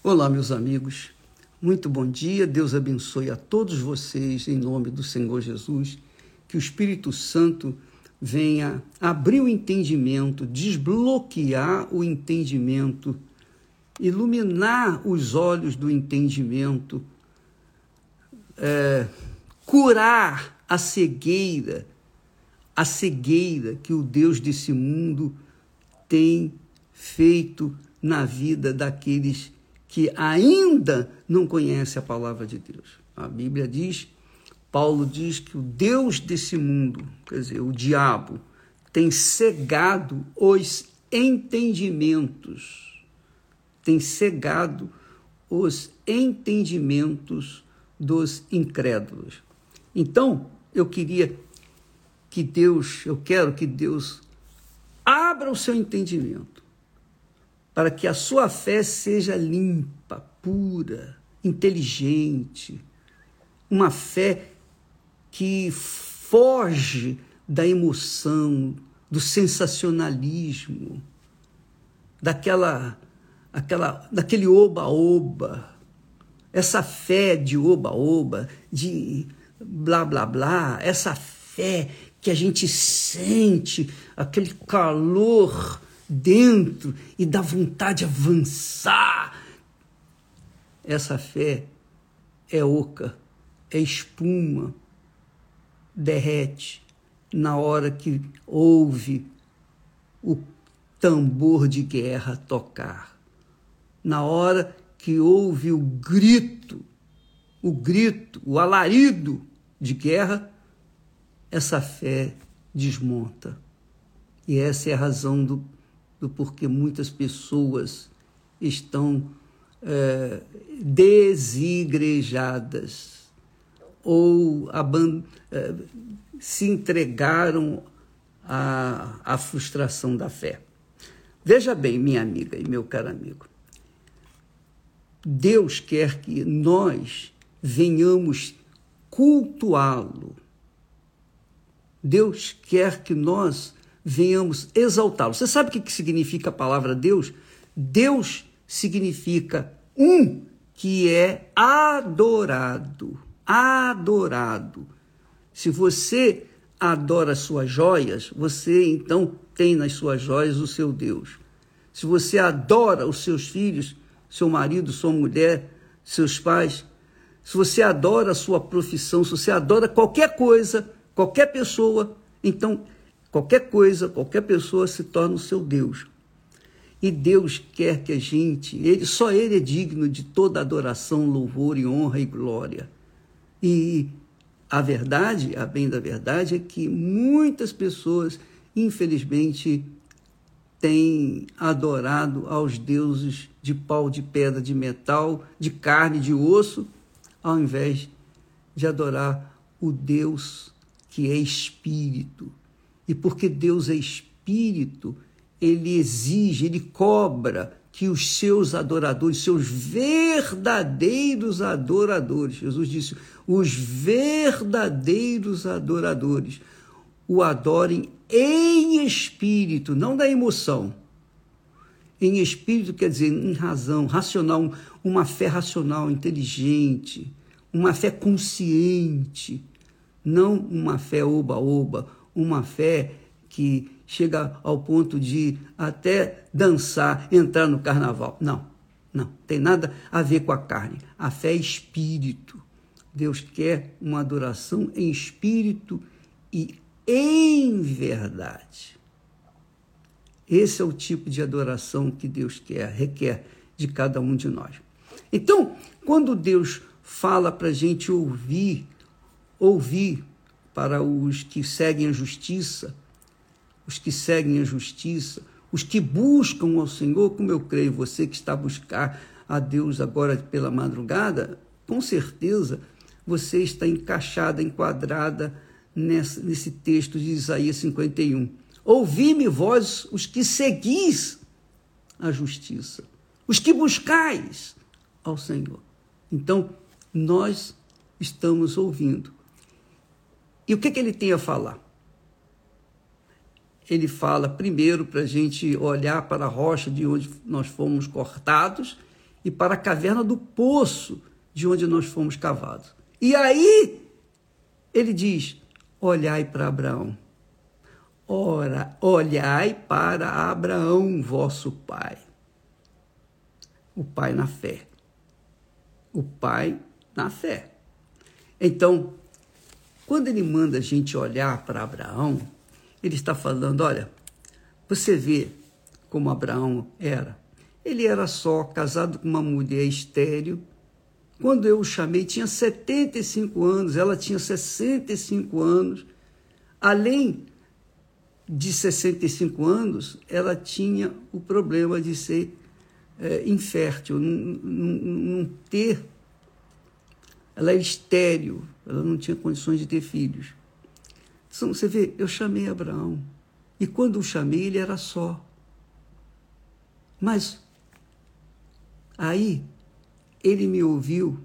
Olá, meus amigos. Muito bom dia. Deus abençoe a todos vocês em nome do Senhor Jesus. Que o Espírito Santo venha abrir o entendimento, desbloquear o entendimento, iluminar os olhos do entendimento, é, curar a cegueira, a cegueira que o Deus desse mundo tem feito na vida daqueles que ainda não conhecem a palavra de Deus. A Bíblia diz, Paulo diz que o Deus desse mundo, quer dizer, o diabo, tem cegado os entendimentos, tem cegado os entendimentos dos incrédulos. Então, eu queria que Deus, eu quero que Deus abra o seu entendimento para que a sua fé seja limpa, pura, inteligente, uma fé que foge da emoção, do sensacionalismo, daquela, aquela, daquele oba-oba, essa fé de oba-oba, de blá blá blá, essa fé que a gente sente, aquele calor dentro e dá vontade de avançar. Essa fé é oca, é espuma, derrete na hora que ouve o tambor de guerra tocar, na hora que ouve o grito, o grito, o alarido de guerra, essa fé desmonta. E essa é a razão do do porquê muitas pessoas estão é, desigrejadas ou é, se entregaram à, à frustração da fé. Veja bem, minha amiga e meu caro amigo, Deus quer que nós venhamos cultuá-lo. Deus quer que nós venhamos exaltá-lo. Você sabe o que significa a palavra Deus? Deus significa um que é adorado. Adorado. Se você adora suas joias, você então tem nas suas joias o seu Deus. Se você adora os seus filhos, seu marido, sua mulher, seus pais, se você adora a sua profissão, se você adora qualquer coisa, qualquer pessoa, então Qualquer coisa, qualquer pessoa se torna o seu Deus. E Deus quer que a gente, ele, só Ele é digno de toda adoração, louvor e honra e glória. E a verdade, a bem da verdade, é que muitas pessoas, infelizmente, têm adorado aos deuses de pau, de pedra, de metal, de carne, de osso, ao invés de adorar o Deus que é espírito, e porque Deus é espírito, ele exige, ele cobra que os seus adoradores, seus verdadeiros adoradores, Jesus disse, os verdadeiros adoradores, o adorem em espírito, não da emoção. Em espírito quer dizer em razão, racional, uma fé racional, inteligente, uma fé consciente, não uma fé oba-oba, uma fé que chega ao ponto de até dançar, entrar no carnaval. Não, não, tem nada a ver com a carne. A fé é espírito. Deus quer uma adoração em espírito e em verdade. Esse é o tipo de adoração que Deus quer, requer de cada um de nós. Então, quando Deus fala para a gente ouvir, ouvir para os que seguem a justiça, os que seguem a justiça, os que buscam ao Senhor, como eu creio, você que está a buscar a Deus agora pela madrugada, com certeza você está encaixada, enquadrada nesse, nesse texto de Isaías 51. Ouvi-me, vós, os que seguis a justiça, os que buscais ao Senhor. Então, nós estamos ouvindo e o que, que ele tem a falar? Ele fala primeiro para a gente olhar para a rocha de onde nós fomos cortados e para a caverna do poço de onde nós fomos cavados. E aí ele diz: olhai para Abraão. Ora, olhai para Abraão, vosso pai. O pai na fé. O pai na fé. Então, quando ele manda a gente olhar para Abraão, ele está falando: olha, você vê como Abraão era. Ele era só casado com uma mulher estéril. Quando eu o chamei, tinha 75 anos, ela tinha 65 anos. Além de 65 anos, ela tinha o problema de ser é, infértil, não, ter. Ela era estéril, ela não tinha condições de ter filhos. Então, você vê, eu chamei Abraão. E quando o chamei, ele era só. Mas aí ele me ouviu,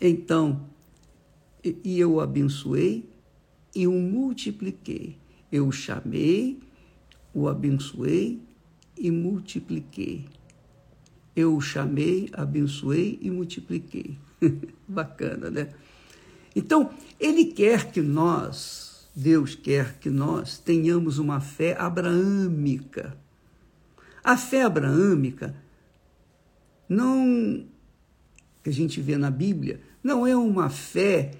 então, e eu o abençoei e o multipliquei. Eu o chamei, o abençoei e multipliquei. Eu o chamei, abençoei e multipliquei. Bacana, né? Então, ele quer que nós, Deus quer que nós tenhamos uma fé abraâmica. A fé abraâmica não que a gente vê na Bíblia, não é uma fé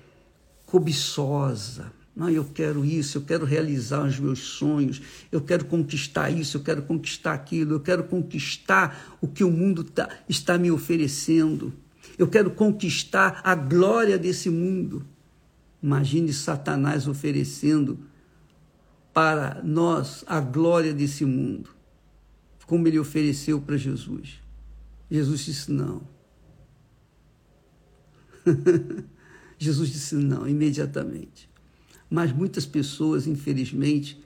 cobiçosa, não, eu quero isso, eu quero realizar os meus sonhos, eu quero conquistar isso, eu quero conquistar aquilo, eu quero conquistar o que o mundo tá, está me oferecendo. Eu quero conquistar a glória desse mundo. Imagine Satanás oferecendo para nós a glória desse mundo, como ele ofereceu para Jesus. Jesus disse não. Jesus disse não imediatamente. Mas muitas pessoas, infelizmente,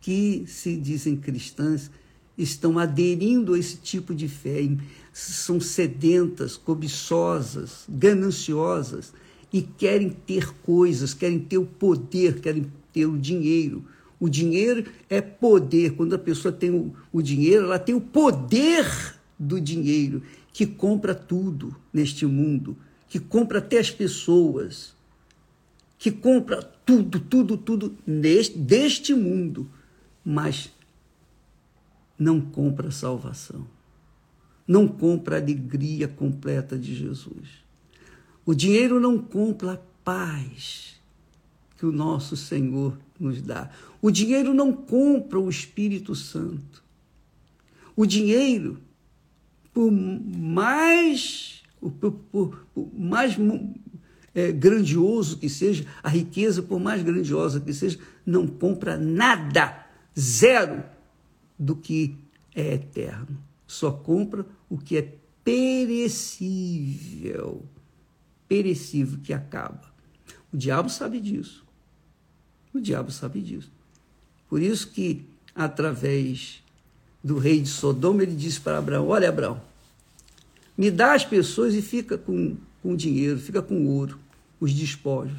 que se dizem cristãs, estão aderindo a esse tipo de fé, são sedentas, cobiçosas, gananciosas e querem ter coisas, querem ter o poder, querem ter o dinheiro. O dinheiro é poder. Quando a pessoa tem o, o dinheiro, ela tem o poder do dinheiro que compra tudo neste mundo, que compra até as pessoas que compra tudo, tudo, tudo neste, deste mundo, mas não compra salvação. Não compra a alegria completa de Jesus. O dinheiro não compra a paz que o nosso Senhor nos dá. O dinheiro não compra o Espírito Santo. O dinheiro, por mais, por, por, por mais é, grandioso que seja, a riqueza, por mais grandiosa que seja, não compra nada, zero, do que é eterno. Só compra o que é perecível, perecível que acaba. O diabo sabe disso. O diabo sabe disso. Por isso que, através do rei de Sodoma, ele disse para Abraão: Olha, Abraão, me dá as pessoas e fica com, com dinheiro, fica com ouro os despojos.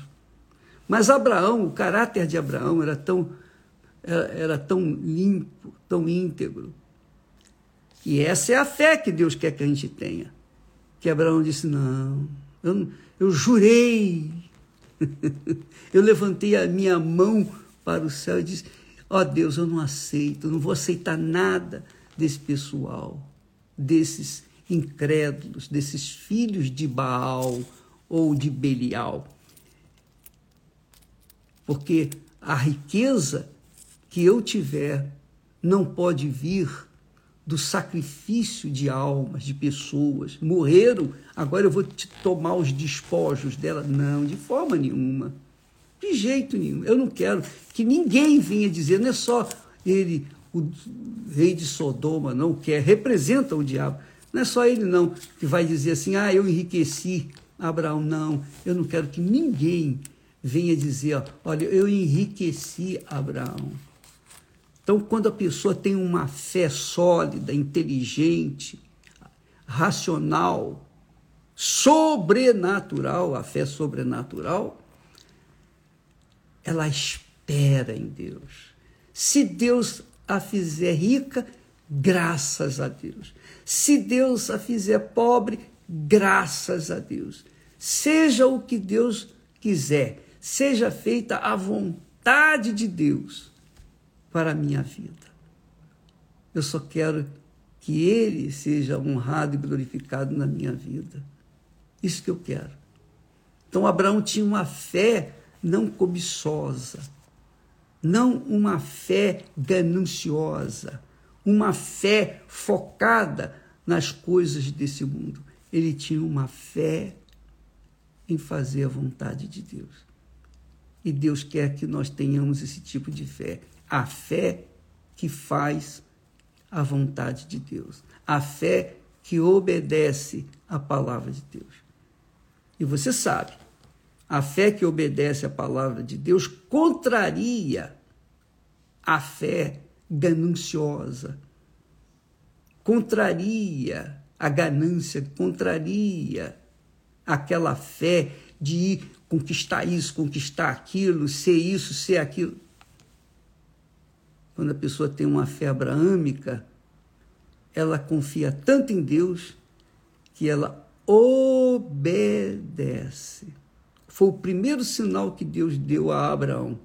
Mas Abraão, o caráter de Abraão era tão, era, era tão limpo, tão íntegro. E essa é a fé que Deus quer que a gente tenha. Que Abraão disse: Não, eu, eu jurei, eu levantei a minha mão para o céu e disse: Ó oh, Deus, eu não aceito, eu não vou aceitar nada desse pessoal, desses incrédulos, desses filhos de Baal ou de Belial. Porque a riqueza que eu tiver não pode vir do sacrifício de almas, de pessoas. Morreram, agora eu vou te tomar os despojos dela. Não, de forma nenhuma. De jeito nenhum. Eu não quero que ninguém venha dizer, não é só ele, o rei de Sodoma, não quer, representa o diabo. Não é só ele, não, que vai dizer assim: ah, eu enriqueci Abraão, não, eu não quero que ninguém venha dizer, olha, eu enriqueci Abraão. Então, quando a pessoa tem uma fé sólida, inteligente, racional, sobrenatural, a fé sobrenatural, ela espera em Deus. Se Deus a fizer rica, graças a Deus. Se Deus a fizer pobre, graças a Deus. Seja o que Deus quiser, seja feita a vontade de Deus para a minha vida. Eu só quero que Ele seja honrado e glorificado na minha vida. Isso que eu quero. Então, Abraão tinha uma fé não cobiçosa, não uma fé gananciosa, uma fé focada nas coisas desse mundo. Ele tinha uma fé em fazer a vontade de Deus. E Deus quer que nós tenhamos esse tipo de fé. A fé que faz a vontade de Deus. A fé que obedece à palavra de Deus. E você sabe, a fé que obedece à palavra de Deus contraria a fé gananciosa, contraria a ganância, contraria aquela fé de ir conquistar isso, conquistar aquilo, ser isso, ser aquilo. Quando a pessoa tem uma fé abraâmica, ela confia tanto em Deus que ela obedece. Foi o primeiro sinal que Deus deu a Abraão.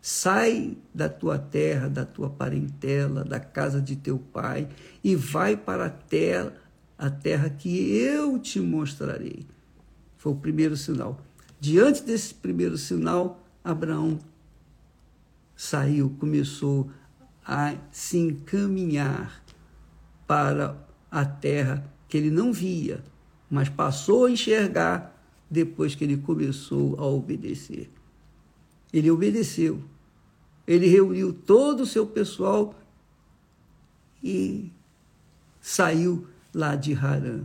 Sai da tua terra, da tua parentela, da casa de teu pai e vai para a terra, a terra que eu te mostrarei. Foi o primeiro sinal. Diante desse primeiro sinal, Abraão saiu, começou a se encaminhar para a terra que ele não via, mas passou a enxergar depois que ele começou a obedecer. Ele obedeceu ele reuniu todo o seu pessoal e saiu lá de Harã.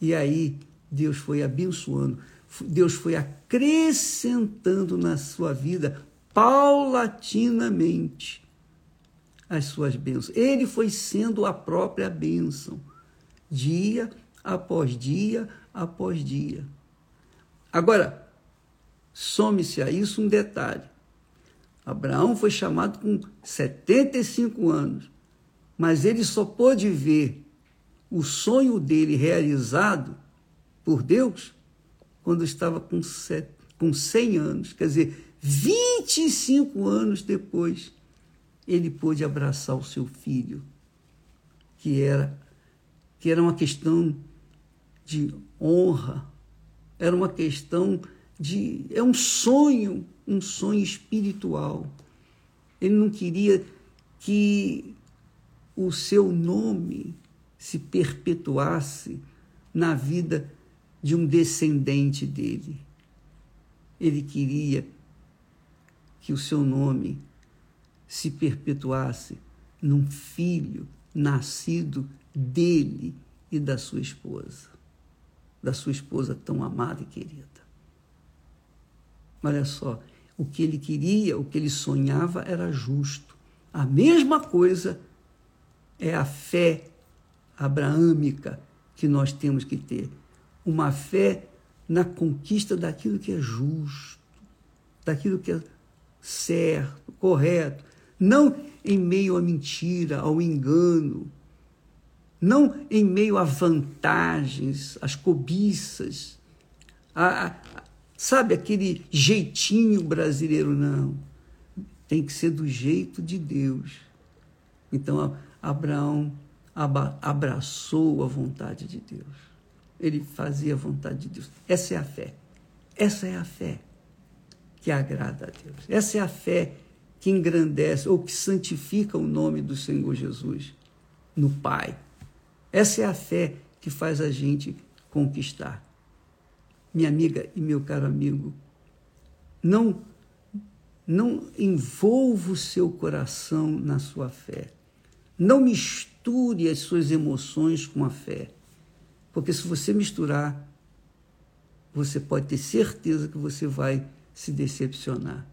E aí Deus foi abençoando, Deus foi acrescentando na sua vida paulatinamente as suas bênçãos. Ele foi sendo a própria bênção, dia após dia após dia. Agora, some-se a isso um detalhe. Abraão foi chamado com 75 anos, mas ele só pôde ver o sonho dele realizado por Deus quando estava com, com 100 anos. Quer dizer, 25 anos depois, ele pôde abraçar o seu filho, que era, que era uma questão de honra, era uma questão de. é um sonho um sonho espiritual. Ele não queria que o seu nome se perpetuasse na vida de um descendente dele. Ele queria que o seu nome se perpetuasse num filho nascido dele e da sua esposa, da sua esposa tão amada e querida. Olha só, o que ele queria, o que ele sonhava era justo. A mesma coisa é a fé abraâmica que nós temos que ter. Uma fé na conquista daquilo que é justo, daquilo que é certo, correto, não em meio à mentira, ao engano, não em meio a vantagens, às cobiças, a, a, Sabe aquele jeitinho brasileiro? Não. Tem que ser do jeito de Deus. Então, Abraão abraçou a vontade de Deus. Ele fazia a vontade de Deus. Essa é a fé. Essa é a fé que agrada a Deus. Essa é a fé que engrandece ou que santifica o nome do Senhor Jesus no Pai. Essa é a fé que faz a gente conquistar minha amiga e meu caro amigo, não não envolva o seu coração na sua fé. Não misture as suas emoções com a fé. Porque se você misturar, você pode ter certeza que você vai se decepcionar.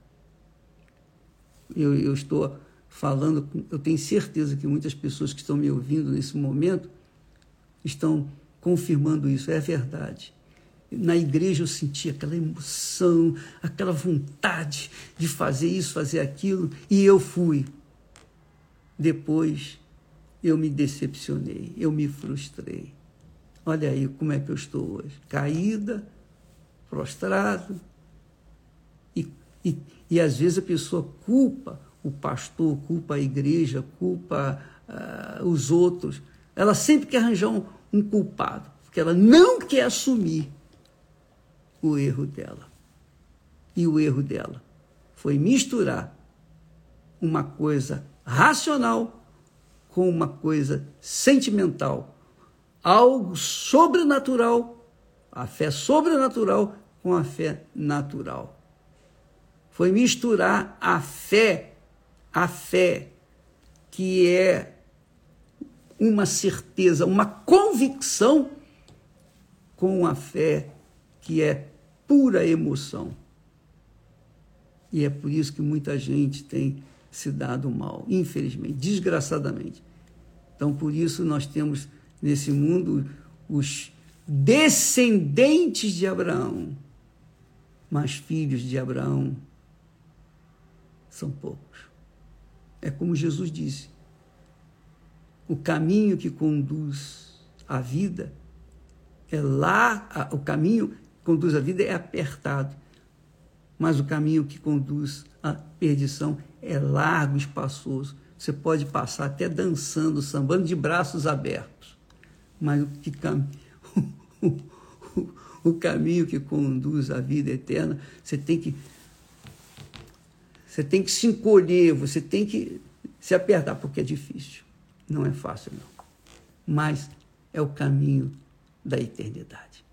Eu, eu estou falando, eu tenho certeza que muitas pessoas que estão me ouvindo nesse momento estão confirmando isso. É verdade na igreja eu sentia aquela emoção, aquela vontade de fazer isso, fazer aquilo, e eu fui. depois eu me decepcionei, eu me frustrei. Olha aí como é que eu estou hoje. Caída, prostrado. E, e, às vezes a pessoa culpa o pastor, culpa a igreja, culpa uh, os outros. Ela sempre quer arranjar um, um culpado, porque ela não quer assumir o erro dela. E o erro dela foi misturar uma coisa racional com uma coisa sentimental, algo sobrenatural, a fé sobrenatural com a fé natural. Foi misturar a fé, a fé que é uma certeza, uma convicção com a fé que é pura emoção. E é por isso que muita gente tem se dado mal, infelizmente, desgraçadamente. Então, por isso, nós temos nesse mundo os descendentes de Abraão, mas filhos de Abraão são poucos. É como Jesus disse: o caminho que conduz à vida é lá, o caminho que conduz à vida é apertado, mas o caminho que conduz à perdição é largo, espaçoso. Você pode passar até dançando, sambando de braços abertos. Mas o, que cam... o caminho que conduz à vida eterna, você tem que você tem que se encolher, você tem que se apertar, porque é difícil. Não é fácil, não. Mas é o caminho da eternidade.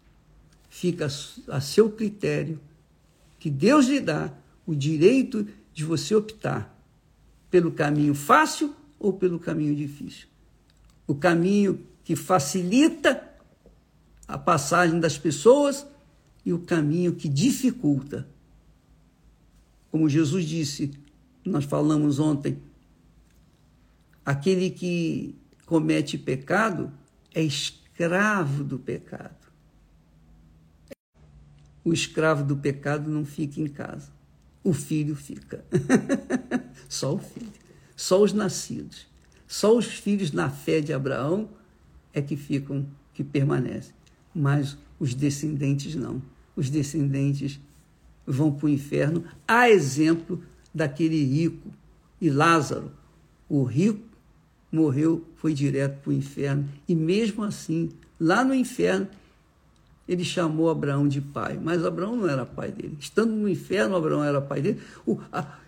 Fica a seu critério que Deus lhe dá o direito de você optar pelo caminho fácil ou pelo caminho difícil. O caminho que facilita a passagem das pessoas e o caminho que dificulta. Como Jesus disse, nós falamos ontem, aquele que comete pecado é escravo do pecado. O escravo do pecado não fica em casa o filho fica. só o filho. Só os nascidos. Só os filhos na fé de Abraão é que ficam, que permanecem. Mas os descendentes não. Os descendentes vão para o inferno, a exemplo daquele rico e Lázaro. O rico morreu, foi direto para o inferno, e mesmo assim, lá no inferno, ele chamou Abraão de pai, mas Abraão não era pai dele. Estando no inferno, Abraão era pai dele.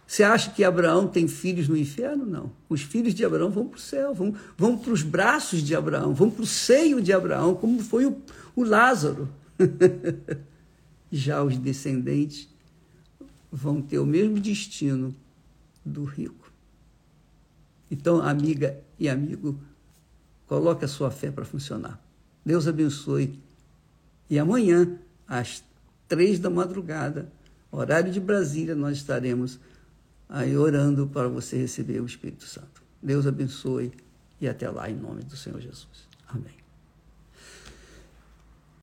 Você acha que Abraão tem filhos no inferno? Não. Os filhos de Abraão vão para o céu, vão, vão para os braços de Abraão, vão para o seio de Abraão, como foi o, o Lázaro. Já os descendentes vão ter o mesmo destino do rico. Então, amiga e amigo, coloque a sua fé para funcionar. Deus abençoe e amanhã, às três da madrugada, horário de Brasília, nós estaremos aí orando para você receber o Espírito Santo. Deus abençoe e até lá, em nome do Senhor Jesus. Amém.